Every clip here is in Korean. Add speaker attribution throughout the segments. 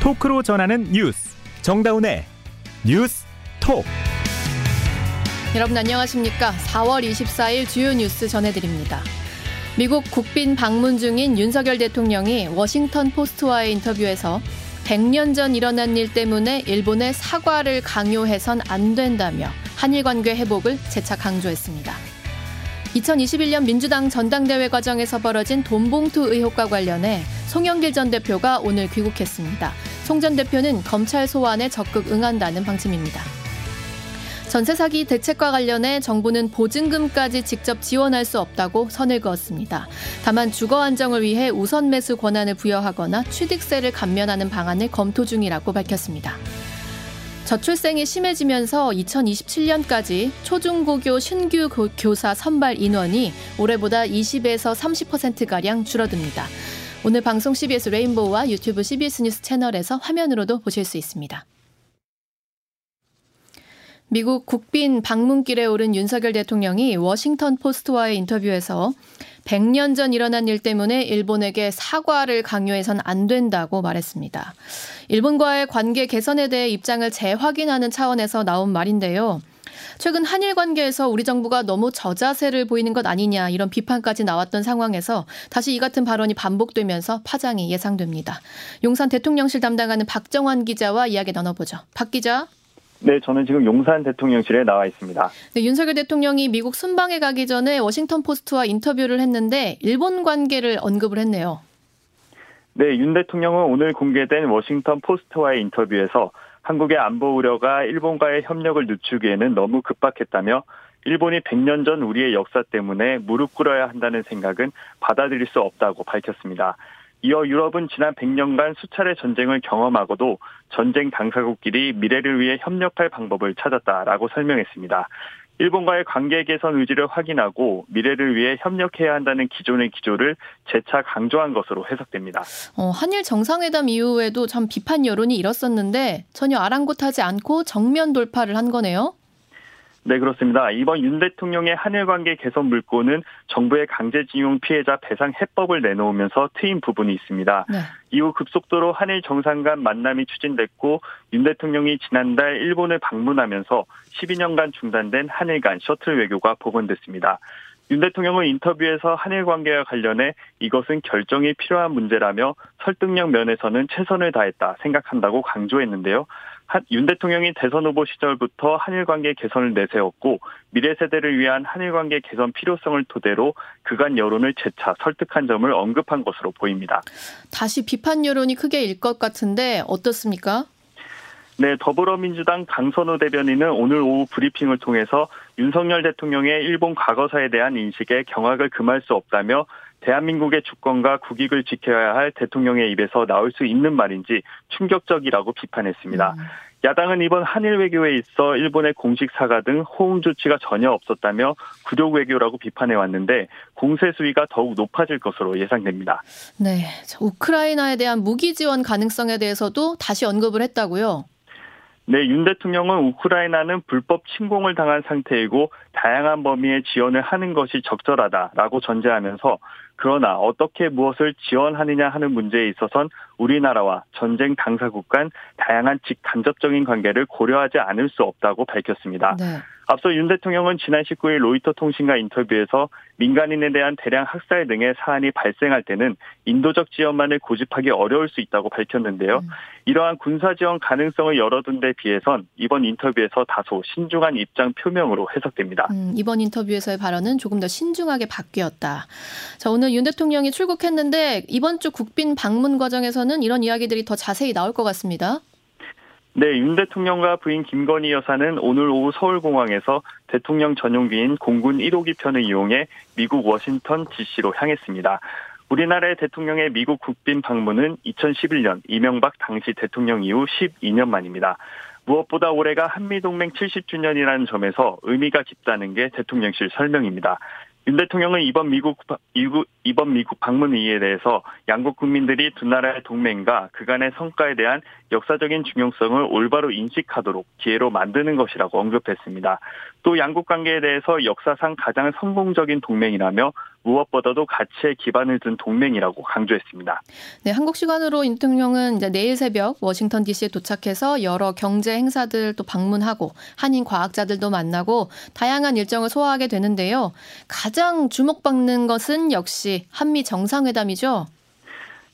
Speaker 1: 토크로 전하는 뉴스. 정다운의 뉴스 톡.
Speaker 2: 여러분 안녕하십니까? 4월 24일 주요 뉴스 전해드립니다. 미국 국빈 방문 중인 윤석열 대통령이 워싱턴 포스트와의 인터뷰에서 100년 전 일어난 일 때문에 일본의 사과를 강요해선 안 된다며 한일 관계 회복을 재차 강조했습니다. 2021년 민주당 전당대회 과정에서 벌어진 돈봉투 의혹과 관련해 송영길 전 대표가 오늘 귀국했습니다. 송 전 대표는 검찰 소환에 적극 응한다는 방침입니다. 전세 사기 대책과 관련해 정부는 보증금까지 직접 지원할 수 없다고 선을 그었습니다. 다만 주거 안정을 위해 우선 매수 권한을 부여하거나 취득세를 감면하는 방안을 검토 중이라고 밝혔습니다. 저출생이 심해지면서 2027년까지 초중고교 신규 교사 선발 인원이 올해보다 20에서 30%가량 줄어듭니다. 오늘 방송 CBS 레인보우와 유튜브 CBS 뉴스 채널에서 화면으로도 보실 수 있습니다. 미국 국빈 방문길에 오른 윤석열 대통령이 워싱턴 포스트와의 인터뷰에서 100년 전 일어난 일 때문에 일본에게 사과를 강요해선 안 된다고 말했습니다. 일본과의 관계 개선에 대해 입장을 재확인하는 차원에서 나온 말인데요. 최근 한일 관계에서 우리 정부가 너무 저자세를 보이는 것 아니냐 이런 비판까지 나왔던 상황에서 다시 이 같은 발언이 반복되면서 파장이 예상됩니다. 용산 대통령실 담당하는 박정환 기자와 이야기 나눠보죠. 박 기자.
Speaker 3: 네, 저는 지금 용산 대통령실에 나와 있습니다.
Speaker 2: 네, 윤석열 대통령이 미국 순방에 가기 전에 워싱턴 포스트와 인터뷰를 했는데 일본 관계를 언급을 했네요.
Speaker 3: 네, 윤 대통령은 오늘 공개된 워싱턴 포스트와의 인터뷰에서 한국의 안보 우려가 일본과의 협력을 늦추기에는 너무 급박했다며 일본이 100년 전 우리의 역사 때문에 무릎 꿇어야 한다는 생각은 받아들일 수 없다고 밝혔습니다. 이어 유럽은 지난 100년간 수차례 전쟁을 경험하고도 전쟁 당사국끼리 미래를 위해 협력할 방법을 찾았다라고 설명했습니다. 일본과의 관계 개선 의지를 확인하고 미래를 위해 협력해야 한다는 기존의 기조를 재차 강조한 것으로 해석됩니다.
Speaker 2: 어, 한일 정상회담 이후에도 참 비판 여론이 일었었는데 전혀 아랑곳하지 않고 정면 돌파를 한 거네요.
Speaker 3: 네, 그렇습니다. 이번 윤 대통령의 한일 관계 개선 물꼬는 정부의 강제징용 피해자 배상 해법을 내놓으면서 트인 부분이 있습니다. 네. 이후 급속도로 한일 정상 간 만남이 추진됐고 윤 대통령이 지난달 일본을 방문하면서 12년간 중단된 한일 간 셔틀 외교가 복원됐습니다. 윤 대통령은 인터뷰에서 한일 관계와 관련해 이것은 결정이 필요한 문제라며 설득력 면에서는 최선을 다했다 생각한다고 강조했는데요. 윤 대통령이 대선 후보 시절부터 한일 관계 개선을 내세웠고 미래 세대를 위한 한일 관계 개선 필요성을 토대로 그간 여론을 재차 설득한 점을 언급한 것으로 보입니다.
Speaker 2: 다시 비판 여론이 크게 일 것 같은데 어떻습니까?
Speaker 3: 네, 더불어민주당 강선우 대변인은 오늘 오후 브리핑을 통해서 윤석열 대통령의 일본 과거사에 대한 인식에 경악을 금할 수 없다며 대한민국의 주권과 국익을 지켜야 할 대통령의 입에서 나올 수 있는 말인지 충격적이라고 비판했습니다. 음. 야당은 이번 한일 외교에 있어 일본의 공식 사과 등 호응 조치가 전혀 없었다며 굴욕 외교라고 비판해 왔는데 공세 수위가 더욱 높아질 것으로 예상됩니다.
Speaker 2: 네, 우크라이나에 대한 무기 지원 가능성에 대해서도 다시 언급을 했다고요.
Speaker 3: 네, 윤 대통령은 우크라이나는 불법 침공을 당한 상태이고 다양한 범위의 지원을 하는 것이 적절하다라고 전제하면서 그러나 어떻게 무엇을 지원하느냐 하는 문제에 있어선 우리나라와 전쟁 당사국 간 다양한 직간접적인 관계를 고려하지 않을 수 없다고 밝혔습니다. 네. 앞서 윤 대통령은 지난 19일 로이터 통신과 인터뷰에서 민간인에 대한 대량 학살 등의 사안이 발생할 때는 인도적 지원만을 고집하기 어려울 수 있다고 밝혔는데요. 음. 이러한 군사 지원 가능성을 열어둔 데 비해선 이번 인터뷰에서 다소 신중한 입장 표명으로 해석됩니다.
Speaker 2: 음, 이번 인터뷰에서의 발언은 조금 더 신중하게 바뀌었다. 자, 오늘 윤 대통령이 출국했는데 이번 주 국빈 방문 과정에서는 이런 이야기들이 더 자세히 나올 것 같습니다.
Speaker 3: 네, 윤 대통령과 부인 김건희 여사는 오늘 오후 서울공항에서 대통령 전용기인 공군 1호기 편을 이용해 미국 워싱턴 DC로 향했습니다. 우리나라의 대통령의 미국 국빈 방문은 2011년 이명박 당시 대통령 이후 12년 만입니다. 무엇보다 올해가 한미동맹 70주년이라는 점에서 의미가 깊다는 게 대통령실 설명입니다. 윤 대통령은 이번 미국 이번 미국 방문 이에 대해서 양국 국민들이 두 나라의 동맹과 그간의 성과에 대한 역사적인 중요성을 올바로 인식하도록 기회로 만드는 것이라고 언급했습니다. 또 양국 관계에 대해서 역사상 가장 성공적인 동맹이라며 무엇보다도 가치에 기반을 둔 동맹이라고 강조했습니다.
Speaker 2: 네, 한국 시간으로 인 대통령은 이제 내일 새벽 워싱턴 DC에 도착해서 여러 경제 행사들 또 방문하고 한인 과학자들도 만나고 다양한 일정을 소화하게 되는데요. 가장 주목받는 것은 역시 한미 정상회담이죠.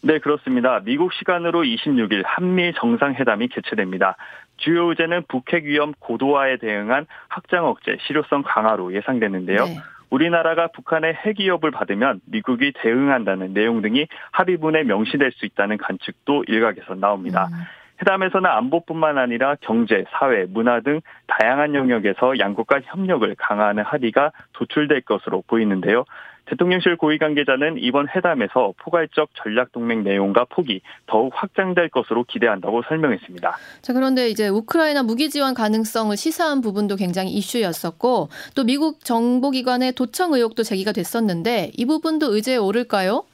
Speaker 3: 네, 그렇습니다. 미국 시간으로 26일 한미 정상회담이 개최됩니다. 주요 의제는 북핵 위험 고도화에 대응한 확장 억제, 실효성 강화로 예상되는데요. 네. 우리나라가 북한의 핵 위협을 받으면 미국이 대응한다는 내용 등이 합의문에 명시될 수 있다는 관측도 일각에서 나옵니다. 음. 회담에서는 안보뿐만 아니라 경제, 사회, 문화 등 다양한 영역에서 양국 간 협력을 강화하는 합의가 도출될 것으로 보이는데요. 대통령실 고위 관계자는 이번 회담에서 포괄적 전략 동맹 내용과 폭이 더욱 확장될 것으로 기대한다고 설명했습니다.
Speaker 2: 자, 그런데 이제 우크라이나 무기 지원 가능성을 시사한 부분도 굉장히 이슈였었고 또 미국 정보기관의 도청 의혹도 제기가 됐었는데 이 부분도 의제에 오를까요?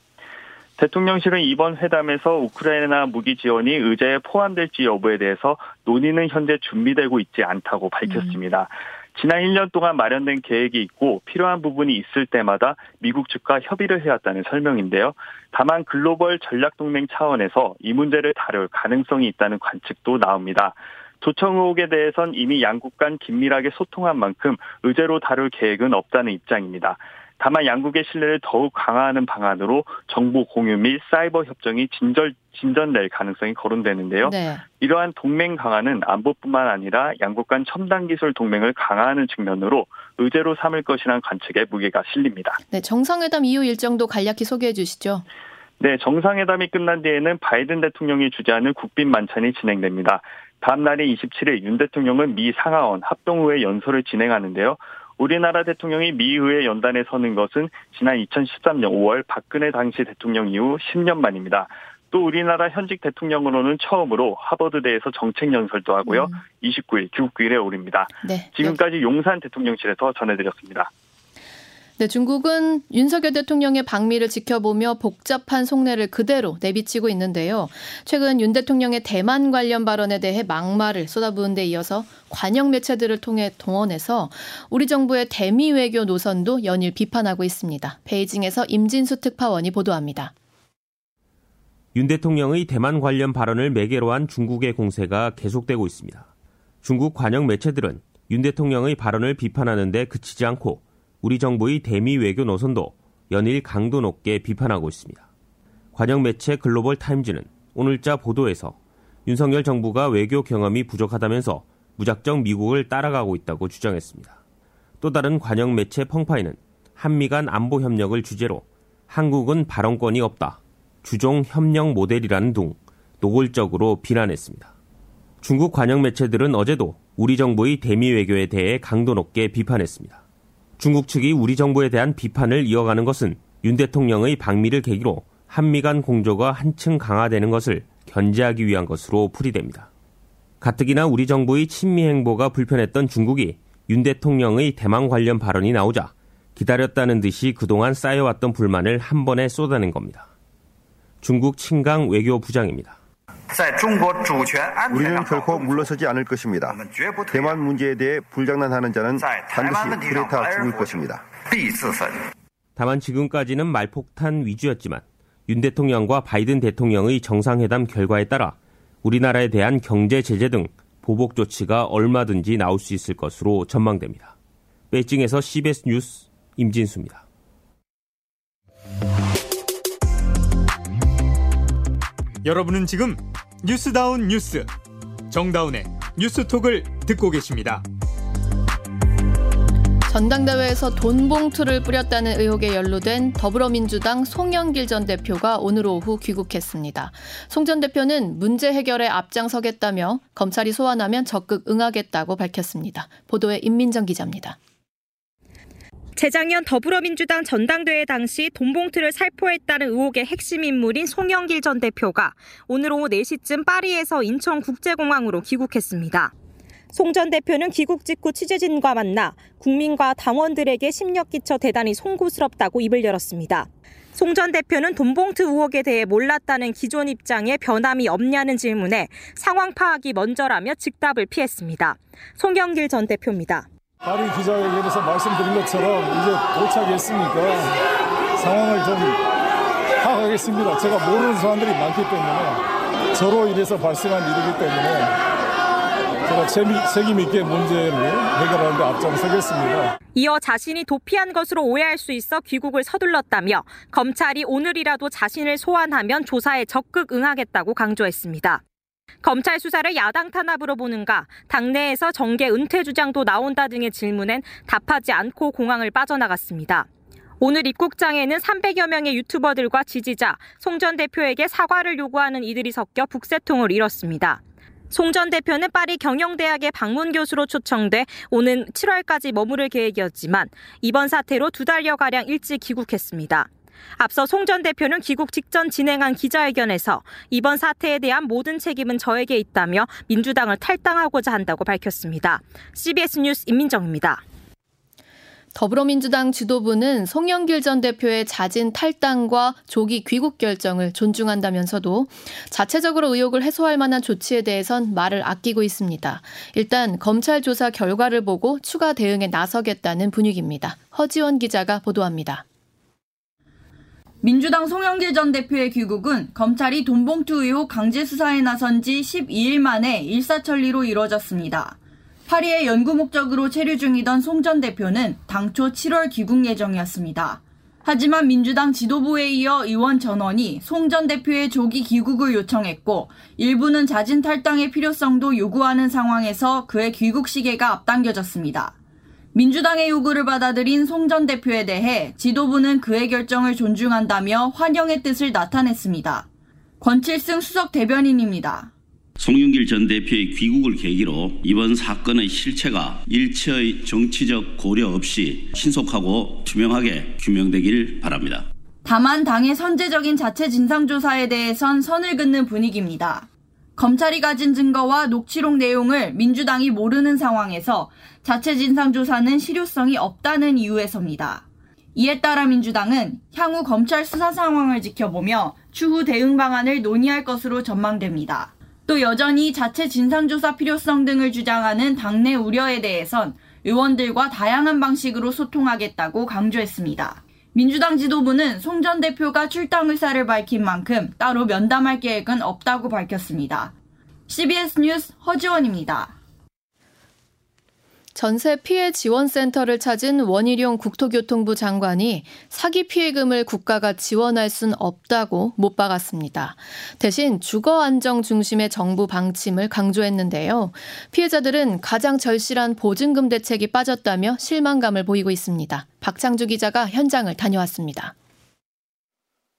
Speaker 3: 대통령실은 이번 회담에서 우크라이나 무기 지원이 의제에 포함될지 여부에 대해서 논의는 현재 준비되고 있지 않다고 밝혔습니다. 음. 지난 1년 동안 마련된 계획이 있고 필요한 부분이 있을 때마다 미국 측과 협의를 해왔다는 설명인데요. 다만 글로벌 전략동맹 차원에서 이 문제를 다룰 가능성이 있다는 관측도 나옵니다. 도청 의혹에 대해선 이미 양국 간 긴밀하게 소통한 만큼 의제로 다룰 계획은 없다는 입장입니다. 다만 양국의 신뢰를 더욱 강화하는 방안으로 정보 공유 및 사이버 협정이 진절, 진전될 가능성이 거론되는데요. 네. 이러한 동맹 강화는 안보뿐만 아니라 양국 간 첨단 기술 동맹을 강화하는 측면으로 의제로 삼을 것이라는 관측에 무게가 실립니다.
Speaker 2: 네, 정상회담 이후 일정도 간략히 소개해 주시죠.
Speaker 3: 네, 정상회담이 끝난 뒤에는 바이든 대통령이 주재하는 국빈 만찬이 진행됩니다. 다음 날인 27일 윤 대통령은 미 상하원 합동의회 연설을 진행하는데요. 우리나라 대통령이 미의회 연단에 서는 것은 지난 2013년 5월 박근혜 당시 대통령 이후 10년 만입니다. 또 우리나라 현직 대통령으로는 처음으로 하버드대에서 정책 연설도 하고요. 음. 29일 귀국길에 오릅니다. 네. 지금까지 용산 대통령실에서 전해드렸습니다.
Speaker 2: 네, 중국은 윤석열 대통령의 방미를 지켜보며 복잡한 속내를 그대로 내비치고 있는데요. 최근 윤 대통령의 대만 관련 발언에 대해 막말을 쏟아부은 데 이어서 관영 매체들을 통해 동원해서 우리 정부의 대미 외교 노선도 연일 비판하고 있습니다. 베이징에서 임진수 특파원이 보도합니다.
Speaker 4: 윤 대통령의 대만 관련 발언을 매개로 한 중국의 공세가 계속되고 있습니다. 중국 관영 매체들은 윤 대통령의 발언을 비판하는데 그치지 않고 우리 정부의 대미 외교 노선도 연일 강도 높게 비판하고 있습니다. 관영 매체 글로벌 타임즈는 오늘자 보도에서 윤석열 정부가 외교 경험이 부족하다면서 무작정 미국을 따라가고 있다고 주장했습니다. 또 다른 관영 매체 펑파이는 한미 간 안보 협력을 주제로 한국은 발언권이 없다. 주종 협력 모델이라는 둥 노골적으로 비난했습니다. 중국 관영 매체들은 어제도 우리 정부의 대미 외교에 대해 강도 높게 비판했습니다. 중국 측이 우리 정부에 대한 비판을 이어가는 것은 윤 대통령의 방미를 계기로 한미 간 공조가 한층 강화되는 것을 견제하기 위한 것으로 풀이됩니다. 가뜩이나 우리 정부의 친미 행보가 불편했던 중국이 윤 대통령의 대만 관련 발언이 나오자 기다렸다는 듯이 그동안 쌓여왔던 불만을 한 번에 쏟아낸 겁니다. 중국 친강 외교부장입니다.
Speaker 5: 우리는 결코 물러서지 않을 것입니다. 대만 문제에 대해 불장난하는 자는 반드시 불에 타 죽을 것입니다.
Speaker 4: 다만 지금까지는 말폭탄 위주였지만 윤 대통령과 바이든 대통령의 정상회담 결과에 따라 우리나라에 대한 경제 제재 등 보복 조치가 얼마든지 나올 수 있을 것으로 전망됩니다. 베이징에서 CBS 뉴스 임진수입니다.
Speaker 1: 여러분은 지금 뉴스다운 뉴스 정다운의 뉴스톡을 듣고 계십니다.
Speaker 2: 전당대회에서 돈 봉투를 뿌렸다는 의혹에 연루된 더불어민주당 송영길 전 대표가 오늘 오후 귀국했습니다. 송 전 대표는 문제 해결에 앞장서겠다며 검찰이 소환하면 적극 응하겠다고 밝혔습니다. 보도에 임민정 기자입니다.
Speaker 6: 재작년 더불어민주당 전당대회 당시 돈봉투를 살포했다는 의혹의 핵심 인물인 송영길 전 대표가 오늘 오후 4시쯤 파리에서 인천국제공항으로 귀국했습니다. 송 전 대표는 귀국 직후 취재진과 만나 국민과 당원들에게 심력 끼쳐 대단히 송구스럽다고 입을 열었습니다. 송 전 대표는 돈봉투 의혹에 대해 몰랐다는 기존 입장에 변함이 없냐는 질문에 상황 파악이 먼저라며 즉답을 피했습니다. 송영길 전 대표입니다.
Speaker 7: 파리 기자회견에서 말씀드린 것처럼 이제 도착했으니까 상황을 좀 파악하겠습니다. 제가 모르는 사람들이 많기 때문에 저로 인해서 발생한 일이기 때문에 제가 재미, 책임 있게 문제를 해결하는 데 앞장서겠습니다.
Speaker 6: 이어 자신이 도피한 것으로 오해할 수 있어 귀국을 서둘렀다며 검찰이 오늘이라도 자신을 소환하면 조사에 적극 응하겠다고 강조했습니다. 검찰 수사를 야당 탄압으로 보는가, 당내에서 정계 은퇴 주장도 나온다 등의 질문엔 답하지 않고 공항을 빠져나갔습니다. 오늘 입국장에는 300여 명의 유튜버들과 지지자, 송 전 대표에게 사과를 요구하는 이들이 섞여 북새통을 이뤘습니다. 송 전 대표는 파리 경영대학의 방문 교수로 초청돼 오는 7월까지 머무를 계획이었지만 이번 사태로 두 달여가량 일찍 귀국했습니다. 앞서 송 전 대표는 귀국 직전 진행한 기자회견에서 이번 사태에 대한 모든 책임은 저에게 있다며 민주당을 탈당하고자 한다고 밝혔습니다. CBS 뉴스 임민정입니다.
Speaker 2: 더불어민주당 지도부는 송영길 전 대표의 자진 탈당과 조기 귀국 결정을 존중한다면서도 자체적으로 의혹을 해소할 만한 조치에 대해선 말을 아끼고 있습니다. 일단 검찰 조사 결과를 보고 추가 대응에 나서겠다는 분위기입니다. 허지원 기자가 보도합니다.
Speaker 8: 민주당 송영길 전 대표의 귀국은 검찰이 돈봉투 의혹 강제 수사에 나선 지 12일 만에 일사천리로 이뤄졌습니다. 파리에 연구 목적으로 체류 중이던 송 전 대표는 당초 7월 귀국 예정이었습니다. 하지만 민주당 지도부에 이어 의원 전원이 송 전 대표의 조기 귀국을 요청했고 일부는 자진 탈당의 필요성도 요구하는 상황에서 그의 귀국 시계가 앞당겨졌습니다. 민주당의 요구를 받아들인 송 전 대표에 대해 지도부는 그의 결정을 존중한다며 환영의 뜻을 나타냈습니다. 권칠승 수석 대변인입니다.
Speaker 9: 송영길 전 대표의 귀국을 계기로 이번 사건의 실체가 일체의 정치적 고려 없이 신속하고 투명하게 규명되길 바랍니다.
Speaker 8: 다만 당의 선제적인 자체 진상조사에 대해선 선을 긋는 분위기입니다. 검찰이 가진 증거와 녹취록 내용을 민주당이 모르는 상황에서 자체 진상조사는 실효성이 없다는 이유에서입니다. 이에 따라 민주당은 향후 검찰 수사 상황을 지켜보며 추후 대응 방안을 논의할 것으로 전망됩니다. 또 여전히 자체 진상조사 필요성 등을 주장하는 당내 우려에 대해선 의원들과 다양한 방식으로 소통하겠다고 강조했습니다. 민주당 지도부는 송 전 대표가 출당 의사를 밝힌 만큼 따로 면담할 계획은 없다고 밝혔습니다. CBS 뉴스 허지원입니다.
Speaker 2: 전세 피해 지원센터를 찾은 원희룡 국토교통부 장관이 사기 피해금을 국가가 지원할 순 없다고 못 박았습니다. 대신 주거 안정 중심의 정부 방침을 강조했는데요. 피해자들은 가장 절실한 보증금 대책이 빠졌다며 실망감을 보이고 있습니다. 박창주 기자가 현장을 다녀왔습니다.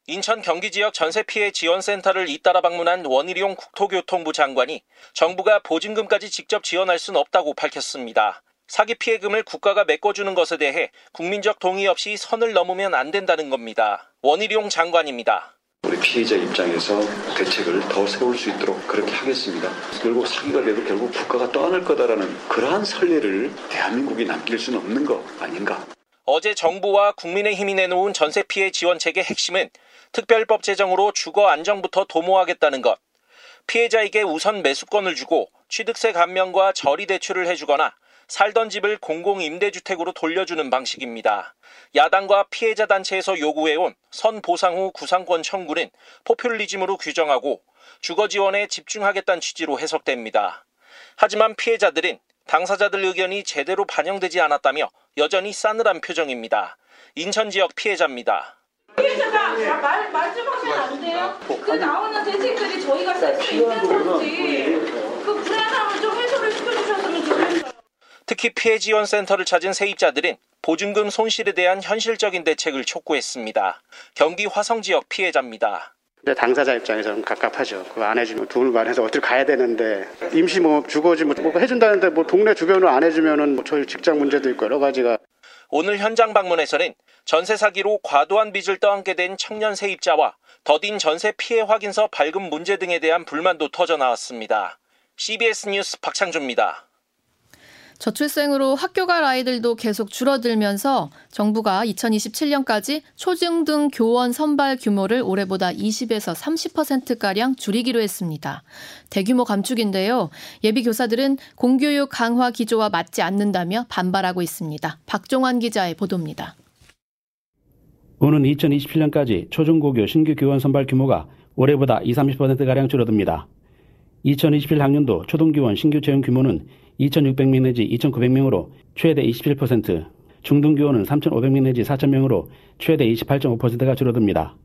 Speaker 10: 인천 경기 지역 전세 피해 지원센터를 잇따라 방문한 원희룡 국토교통부 장관이 정부가 보증금까지 직접 지원할 수는 없다고 밝혔습니다. 사기 피해금을 국가가 메꿔주는 것에 대해 국민적 동의 없이 선을 넘으면 안 된다는 겁니다. 원희룡 장관입니다.
Speaker 11: 우리 피해자 입장에서 대책을 더 세울 수 있도록 그렇게 하겠습니다. 결국 사기가 돼도 결국 국가가 떠안을 거다라는 그러한 선례를 대한민국이 남길 수는 없는 거 아닌가.
Speaker 10: 어제 정부와 국민의힘이 내놓은 전세 피해 지원책의 핵심은 특별법 제정으로 주거 안정부터 도모하겠다는 것. 피해자에게 우선 매수권을 주고 취득세 감면과 저리 대출을 해주거나 살던 집을 공공임대주택으로 돌려주는 방식입니다. 야당과 피해자 단체에서 요구해온 선 보상 후 구상권 청구는 포퓰리즘으로 규정하고 주거 지원에 집중하겠다는 취지로 해석됩니다. 하지만 피해자들은 당사자들 의견이 제대로 반영되지 않았다며 여전히 싸늘한 표정입니다. 인천 지역 피해자입니다.
Speaker 12: 피해자가 말, 말좀 하면 안 돼요? 그 나오는 대책들이 저희가 쓸 수 있는 건지 그 불안함을 좀 해소를 시켜주셨으면 좋겠어요.
Speaker 10: 특히 피해 지원 센터를 찾은 세입자들은 보증금 손실에 대한 현실적인 대책을 촉구했습니다. 경기 화성 지역 피해자입니다.
Speaker 13: 근데 당사자 입장에서는 갑갑하죠. 그거 안 해주면 돈을 많이 해서 어딜 가야 되는데 임시 뭐 주거지 뭐, 뭐 해준다는데 뭐 동네 주변으로 안 해주면은 뭐 저희 직장 문제도 있고 여러 가지가
Speaker 10: 오늘 현장 방문에서는 전세 사기로 과도한 빚을 떠안게 된 청년 세입자와 더딘 전세 피해 확인서 발급 문제 등에 대한 불만도 터져 나왔습니다. CBS 뉴스 박창주입니다.
Speaker 2: 저출생으로 학교 갈 아이들도 계속 줄어들면서 정부가 2027년까지 초중등 교원 선발 규모를 올해보다 20에서 30%가량 줄이기로 했습니다. 대규모 감축인데요. 예비 교사들은 공교육 강화 기조와 맞지 않는다며 반발하고 있습니다. 박종환 기자의 보도입니다.
Speaker 14: 오는 2027년까지 초중고교 신규 교원 선발 규모가 올해보다 20, 30%가량 줄어듭니다. 2021학년도 초등교원 신규 채용 규모는 2,600명 내지 2,900명으로 최대 27%, 중등교원은 3,500명 내지 4,000명으로 최대 28.5%가 줄어듭니다.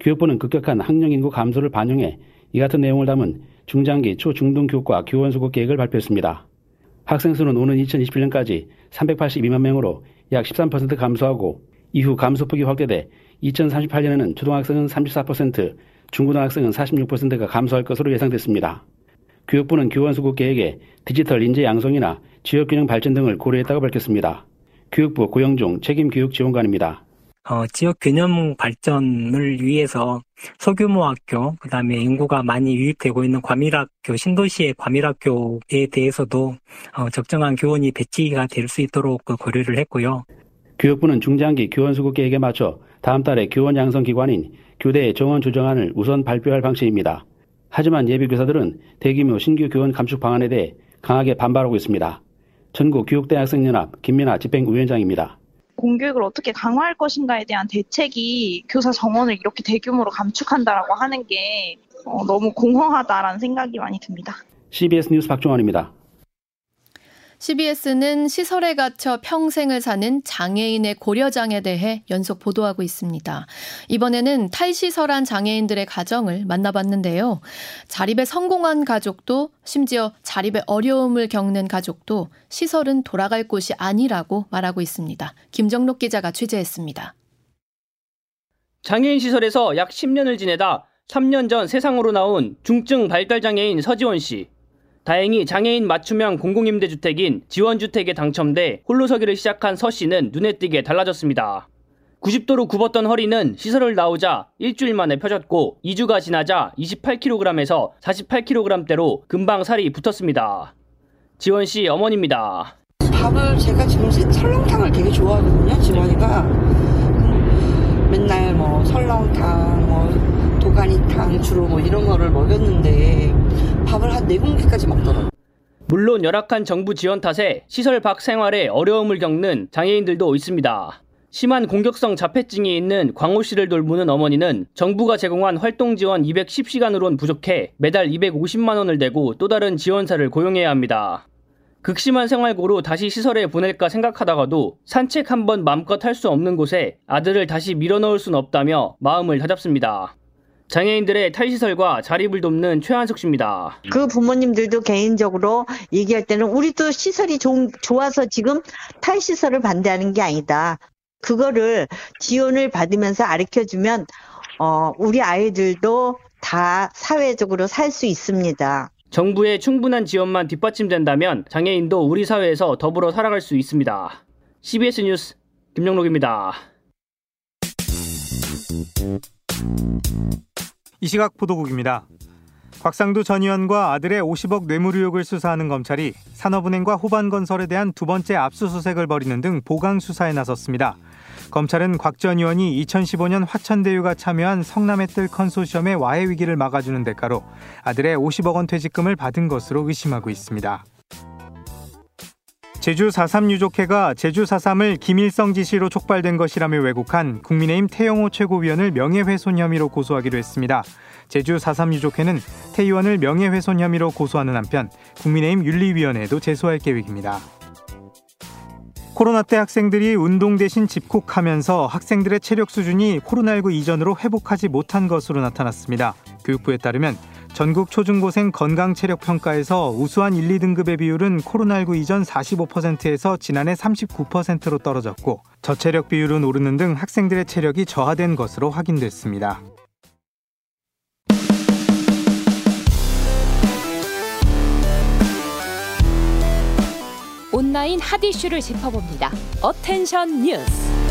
Speaker 14: 교육부는 급격한 학령 인구 감소를 반영해 이 같은 내용을 담은 중장기 초중등 교과 교원 수급 계획을 발표했습니다. 학생 수는 오는 2021년까지 382만 명으로 약 13% 감소하고 이후 감소폭이 확대돼 2038년에는 초등학생은 34%, 중고등학생은 46%가 감소할 것으로 예상됐습니다. 교육부는 교원 수급 계획에 디지털 인재 양성이나 지역균형 발전 등을 고려했다고 밝혔습니다. 교육부 고영종 책임교육지원관입니다.
Speaker 15: 어, 지역 균형 발전을 위해서 소규모 학교, 그 다음에 인구가 많이 유입되고 있는 과밀학교, 신도시의 과밀학교에 대해서도 어, 적정한 교원이 배치가 될 수 있도록 그 고려를 했고요.
Speaker 14: 교육부는 중장기 교원 수급 계획에 맞춰 다음 달에 교원 양성 기관인 교대의 정원 조정안을 우선 발표할 방침입니다. 하지만 예비교사들은 대규모 신규 교원 감축 방안에 대해 강하게 반발하고 있습니다. 전국 교육대학생연합 김민아 집행위원장입니다.
Speaker 16: 공교육을 어떻게 강화할 것인가에 대한 대책이 교사 정원을 이렇게 대규모로 감축한다라고 하는 게 어, 너무 공허하다라는 생각이 많이 듭니다.
Speaker 14: CBS 뉴스 박종원입니다.
Speaker 2: CBS는 시설에 갇혀 평생을 사는 장애인의 고려장에 대해 연속 보도하고 있습니다. 이번에는 탈시설한 장애인들의 가정을 만나봤는데요. 자립에 성공한 가족도 심지어 자립에 어려움을 겪는 가족도 시설은 돌아갈 곳이 아니라고 말하고 있습니다. 김정록 기자가 취재했습니다.
Speaker 17: 장애인 시설에서 약 10년을 지내다 3년 전 세상으로 나온 중증 발달장애인 서지원 씨. 다행히 장애인 맞춤형 공공임대주택인 지원주택에 당첨돼 홀로 서기를 시작한 서 씨는 눈에 띄게 달라졌습니다. 90도로 굽었던 허리는 시설을 나오자 일주일 만에 펴졌고 2주가 지나자 28kg에서 48kg대로 금방 살이 붙었습니다. 지원 씨 어머니입니다.
Speaker 18: 밥을 제가 지금 설렁탕을 되게 좋아하거든요. 지원이가 맨날 뭐 설렁탕, 뭐 도가니탕 주로 뭐 이런 거를 먹였는데 밥을 한 4공기까지 먹더라고요.
Speaker 17: 물론 열악한 정부 지원 탓에 시설 밖 생활에 어려움을 겪는 장애인들도 있습니다. 심한 공격성 자폐증이 있는 광호 씨를 돌보는 어머니는 정부가 제공한 활동 지원 210시간으론 부족해 매달 250만 원을 내고 또 다른 지원사를 고용해야 합니다. 극심한 생활고로 다시 시설에 보낼까 생각하다가도 산책 한번 맘껏 할 수 없는 곳에 아들을 다시 밀어넣을 순 없다며 마음을 다잡습니다. 장애인들의 탈시설과 자립을 돕는 최한숙 씨입니다.
Speaker 19: 그 부모님들도 개인적으로 얘기할 때는 우리도 시설이 좀 좋아서 지금 탈시설을 반대하는 게 아니다. 그거를 지원을 받으면서 가르쳐주면 어, 우리 아이들도 다 사회적으로 살 수 있습니다.
Speaker 17: 정부의 충분한 지원만 뒷받침된다면 장애인도 우리 사회에서 더불어 살아갈 수 있습니다. CBS 뉴스 김영록입니다.
Speaker 20: 이 시각 보도국입니다. 곽상도 전 의원과 아들의 50억 뇌물 의혹을 수사하는 검찰이 산업은행과 호반건설에 대한 두 번째 압수수색을 벌이는 등 보강 수사에 나섰습니다. 검찰은 곽 전 의원이 2015년 화천대유가 참여한 성남의 뜰 컨소시엄의 와해 위기를 막아주는 대가로 아들의 50억 원 퇴직금을 받은 것으로 의심하고 있습니다. 제주 4.3 유족회가 제주 4.3을 김일성 지시로 촉발된 것이라며 왜곡한 국민의힘 태영호 최고위원을 명예훼손 혐의로 고소하기로 했습니다. 제주 4.3 유족회는 태 의원을 명예훼손 혐의로 고소하는 한편 국민의힘 윤리위원회에도 제소할 계획입니다. 코로나 때 학생들이 운동 대신 집콕하면서 학생들의 체력 수준이 코로나19 이전으로 회복하지 못한 것으로 나타났습니다. 교육부에 따르면 전국 초중고생 건강체력평가에서 우수한 1, 2등급의 비율은 코로나19 이전 45%에서 지난해 39%로 떨어졌고 저체력 비율은 오르는 등 학생들의 체력이 저하된 것으로 확인됐습니다.
Speaker 21: 온라인 핫 이슈를 짚어봅니다. 어텐션 뉴스.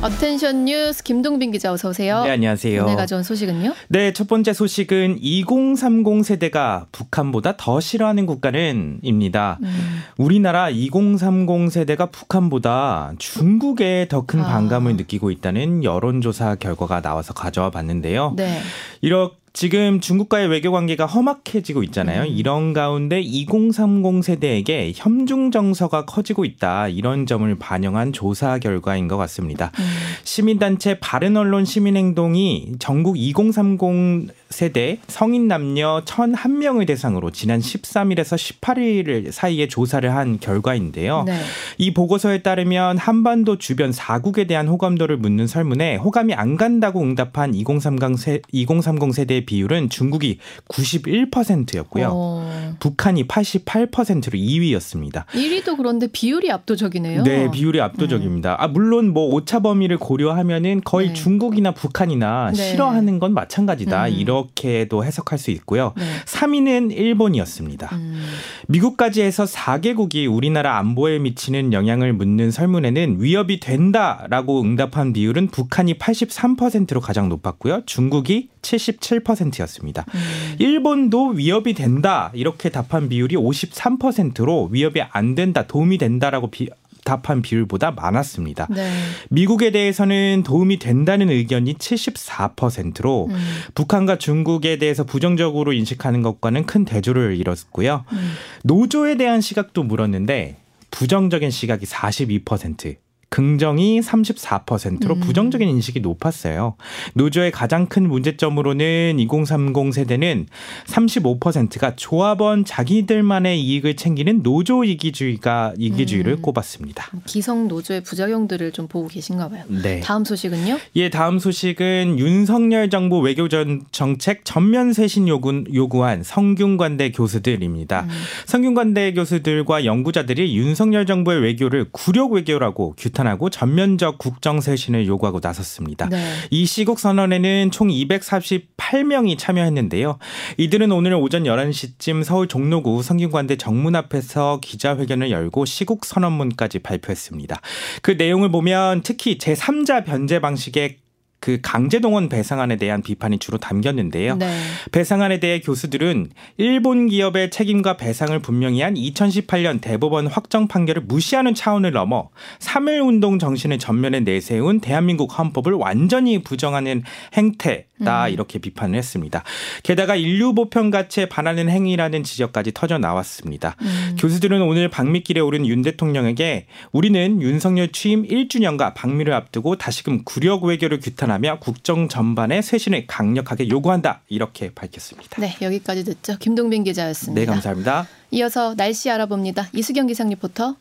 Speaker 2: 어텐션 뉴스 김동빈 기자 어서 오세요.
Speaker 21: 네, 안녕하세요.
Speaker 2: 오늘 가져온 소식은요?
Speaker 21: 네, 첫 번째 소식은 2030 세대가 북한보다 더 싫어하는 국가는입니다. 음. 우리나라 2030 세대가 북한보다 중국에 더 큰 반감을 아. 느끼고 있다는 여론조사 결과가 나와서 가져와 봤는데요. 네. 이렇게 지금 중국과의 외교 관계가 험악해지고 있잖아요. 음. 이런 가운데 2030 세대에게 혐중 정서가 커지고 있다. 이런 점을 반영한 조사 결과인 것 같습니다. 음. 시민단체 바른 언론 시민행동이 전국 2030 세대 성인 남녀 1,001명을 대상으로 지난 13일에서 18일 사이에 조사를 한 결과인데요. 네. 이 보고서에 따르면 한반도 주변 4국에 대한 호감도를 묻는 설문에 호감이 안 간다고 응답한 2030 세, 2030 세대의 비율은 중국이 91%였고요. 어. 북한이 88%로 2위였습니다.
Speaker 2: 1위도 그런데 비율이 압도적이네요.
Speaker 21: 네, 비율이 압도적입니다. 음. 아, 물론 뭐 오차 범위를 고려하면은 거의 네. 중국이나 북한이나 네. 싫어하는 건 마찬가지다. 음. 이 렇게도 해석할 수 있고요. 네. 3위는 일본이었습니다. 음. 미국까지 해서 4개국이 우리나라 안보에 미치는 영향을 묻는 설문에는 위협이 된다라고 응답한 비율은 북한이 83%로 가장 높았고요. 중국이 77%였습니다. 음. 일본도 위협이 된다 이렇게 답한 비율이 53%로 위협이 안 된다 도움이 된다라고 비, 답한 비율보다 많았습니다. 네. 미국에 대해서는 도움이 된다는 의견이 74%로 음. 북한과 중국에 대해서 부정적으로 인식하는 것과는 큰 대조를 이뤘고요. 음. 노조에 대한 시각도 물었는데 부정적인 시각이 42%, 긍정이 34%로 음. 부정적인 인식이 높았어요. 노조의 가장 큰 문제점으로는 2030 세대는 35%가 조합원 자기들만의 이익을 챙기는 노조 이기주의가 이기주의를 음. 꼽았습니다.
Speaker 2: 기성 노조의 부작용들을 좀 보고 계신가 봐요. 네. 다음 소식은요?
Speaker 21: 예, 다음 소식은 윤석열 정부 외교 정책 전면 쇄신 요구, 요구한 성균관대 교수들입니다. 음. 성균관대 교수들과 연구자들이 윤석열 정부의 외교를 굴욕 외교라고 규탄 규탄하고 전면적 국정 쇄신을 요구하고 나섰습니다. 네. 이 시국 선언에는 총 248명이 참여했는데요. 이들은 오늘 오전 11시쯤 서울 종로구 성균관대 정문 앞에서 기자회견을 열고 시국 선언문까지 발표했습니다. 그 내용을 보면 특히 제3자 변제 방식의 그 강제동원 배상안에 대한 비판이 주로 담겼는데요. 네. 배상안에 대해 교수들은 일본 기업의 책임과 배상을 분명히 한 2018년 대법원 확정 판결을 무시하는 차원을 넘어 3.1 운동 정신을 전면에 내세운 대한민국 헌법을 완전히 부정하는 행태다 음. 이렇게 비판을 했습니다. 게다가 인류 보편 가치에 반하는 행위라는 지적까지 터져 나왔습니다. 음. 교수들은 오늘 방미길에 오른 윤 대통령에게 우리는 윤석열 취임 1주년과 방미를 앞두고 다시금 구력 외교를 규탄 비판하며 국정 전반의 쇄신을 강력하게 요구한다 이렇게 밝혔습니다.
Speaker 2: 네, 여기까지 듣죠. 김동빈 기자였습니다.
Speaker 21: 네, 감사합니다.
Speaker 2: 이어서 날씨 알아봅니다. 이수경 기상 리포터.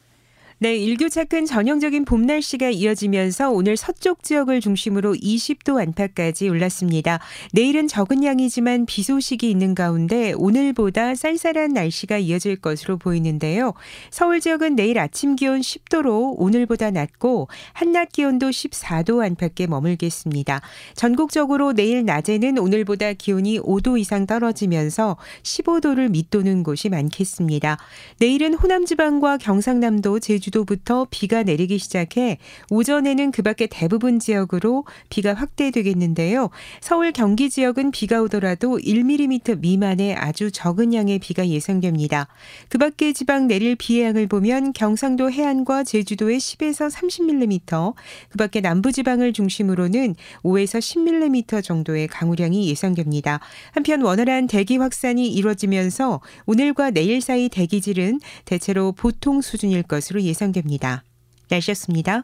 Speaker 22: 네, 일교차큰 전형적인 봄 날씨가 이어지면서 오늘 서쪽 지역을 중심으로 20도 안팎까지 올랐습니다. 내일은 적은 양이지만 비 소식이 있는 가운데 오늘보다 쌀쌀한 날씨가 이어질 것으로 보이는데요. 서울 지역은 내일 아침 기온 10도로 오늘보다 낮고 한낮 기온도 14도 안팎에 머물겠습니다. 전국적으로 내일 낮에는 오늘보다 기온이 5도 이상 떨어지면서 15도를 밑도는 곳이 많겠습니다. 내일은 호남 지방과 경상남도 제주 제주도부터 비가 내리기 시작해 오전에는 그 밖에 대부분 지역으로 비가 확대되겠는데요. 서울 경기 지역은 비가 오더라도 1mm 미만의 아주 적은 양의 비가 예상됩니다. 그 밖의 지방 내릴 비의 양을 보면 경상도 해안과 제주도에 10에서 30mm, 그 밖에 남부 지방을 중심으로는 5에서 10mm 정도의 강우량이 예상됩니다. 한편 원활한 대기 확산이 이루어지면서 오늘과 내일 사이 대기질은 대체로 보통 수준일 것으로 예상됩니다. 예상됩니다. 날씨였습니다.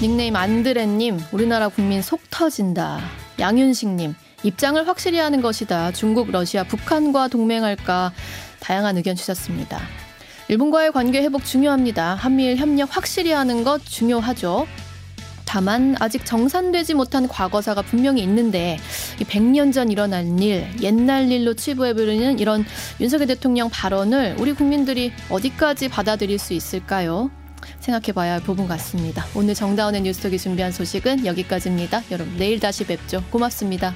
Speaker 2: 닉네임 안드레님, 우리나라 국민 속 터진다. 양윤식님, 입장을 확실히 하는 것이다. 중국, 러시아, 북한과 동맹할까? 다양한 의견 주셨습니다. 일본과의 관계 회복 중요합니다. 한미일 협력 확실히 하는 것 중요하죠. 다만 아직 정산되지 못한 과거사가 분명히 있는데 이 100년 전 일어난 일, 옛날 일로 치부해버리는 이런 윤석열 대통령 발언을 우리 국민들이 어디까지 받아들일 수 있을까요? 생각해봐야 할 부분 같습니다. 오늘 정다운의 뉴스톡이 준비한 소식은 여기까지입니다. 여러분 내일 다시 뵙죠. 고맙습니다.